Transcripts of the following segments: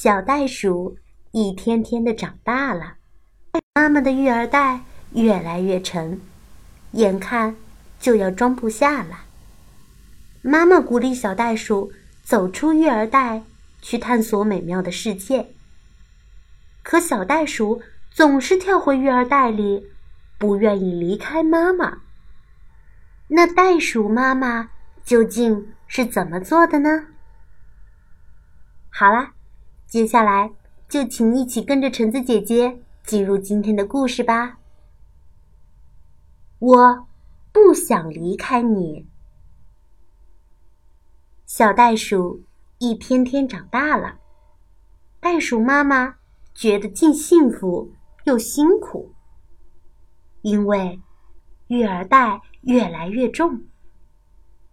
小袋鼠一天天的长大了，妈妈的育儿袋越来越沉，眼看就要装不下了。妈妈鼓励小袋鼠走出育儿袋，去探索美妙的世界。可小袋鼠总是跳回育儿袋里，不愿意离开妈妈。那袋鼠妈妈究竟是怎么做的呢？好啦，接下来就请一起跟着橙子姐姐进入今天的故事吧。我不想离开你。小袋鼠一天天长大了，袋鼠妈妈觉得既幸福又辛苦，因为育儿袋。越来越重，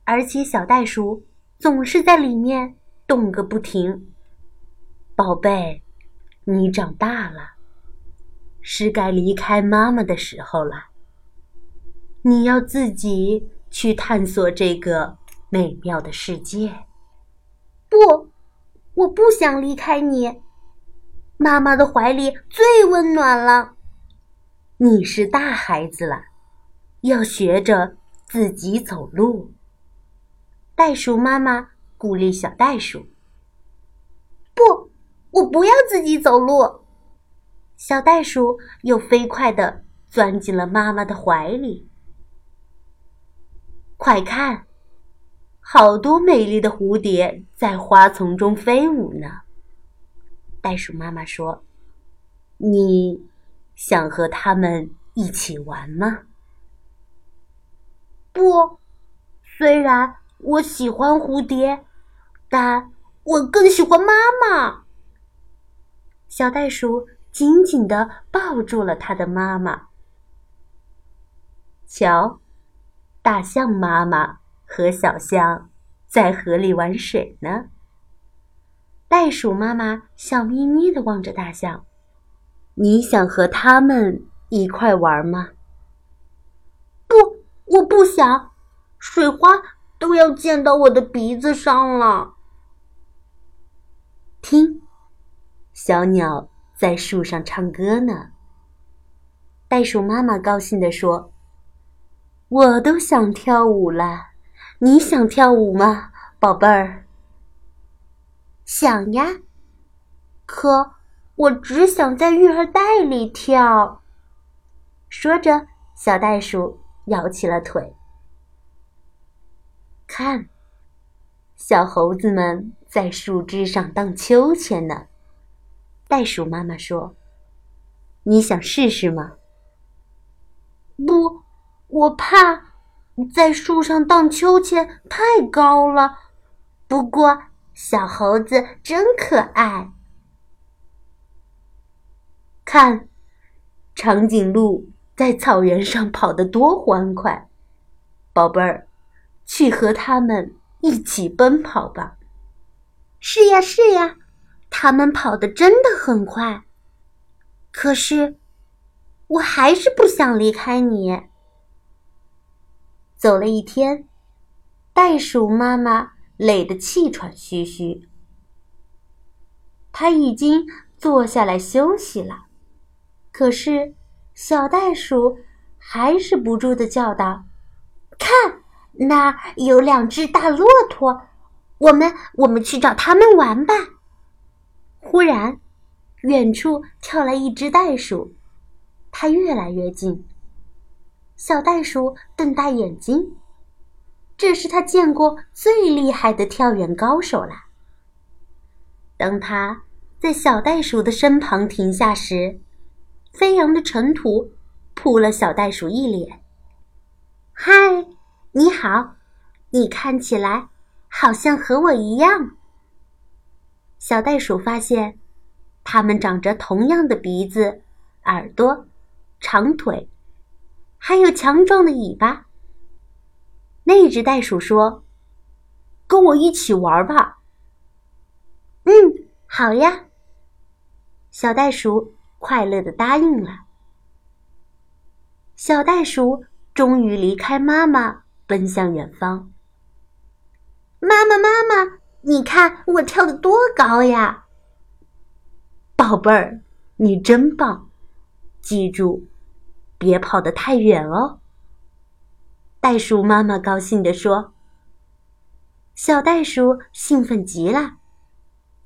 而且小袋鼠总是在里面动个不停。宝贝，你长大了，是该离开妈妈的时候了。你要自己去探索这个美妙的世界。不，我不想离开你，妈妈的怀里最温暖了。你是大孩子了。要学着自己走路。袋鼠妈妈鼓励小袋鼠：“，我不要自己走路。”小袋鼠又飞快地钻进了妈妈的怀里。快看，好多美丽的蝴蝶在花丛中飞舞呢。袋鼠妈妈说：“你想和它们一起玩吗？”不，虽然我喜欢蝴蝶，但我更喜欢妈妈。小袋鼠紧紧的抱住了它的妈妈。瞧，大象妈妈和小象在河里玩水呢。袋鼠妈妈笑眯眯的望着大象：“你想和他们一块玩吗？”不我不想，水花都要溅到我的鼻子上了。听，小鸟在树上唱歌呢。袋鼠妈妈高兴地说：“我都想跳舞了，你想跳舞吗，宝贝儿？”想呀，可我只想在育儿袋里跳。说着，小袋鼠。摇起了腿，看，小猴子们在树枝上荡秋千呢。袋鼠妈妈说：“你想试试吗？”“不，我怕在树上荡秋千太高了。”不过，小猴子真可爱。看，长颈鹿。在草原上跑得多欢快，宝贝儿，去和他们一起奔跑吧。是呀，是呀，他们跑得真的很快。可是，我还是不想离开你。走了一天，袋鼠妈妈累得气喘吁吁，它已经坐下来休息了。可是。小袋鼠还是不住的叫道：“看，那有两只大骆驼，我们我们去找他们玩吧。”忽然，远处跳来一只袋鼠，它越来越近。小袋鼠瞪大眼睛，这是他见过最厉害的跳远高手了。当他在小袋鼠的身旁停下时，飞扬的尘土扑了小袋鼠一脸。“嗨，你好，你看起来好像和我一样。”小袋鼠发现，它们长着同样的鼻子、耳朵、长腿，还有强壮的尾巴。那只袋鼠说：“跟我一起玩吧。”“嗯，好呀。”小袋鼠。快乐的答应了。小袋鼠终于离开妈妈，奔向远方。妈妈，妈妈，你看我跳的多高呀！宝贝儿，你真棒！记住，别跑得太远哦。”袋鼠妈妈高兴地说。小袋鼠兴奋极了，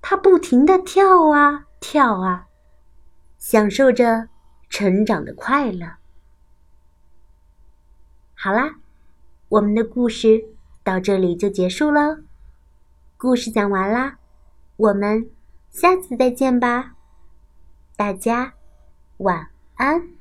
它不停地跳啊跳啊，享受着成长的快乐。好啦，我们的故事到这里就结束了。故事讲完啦，我们下次再见吧。大家晚安。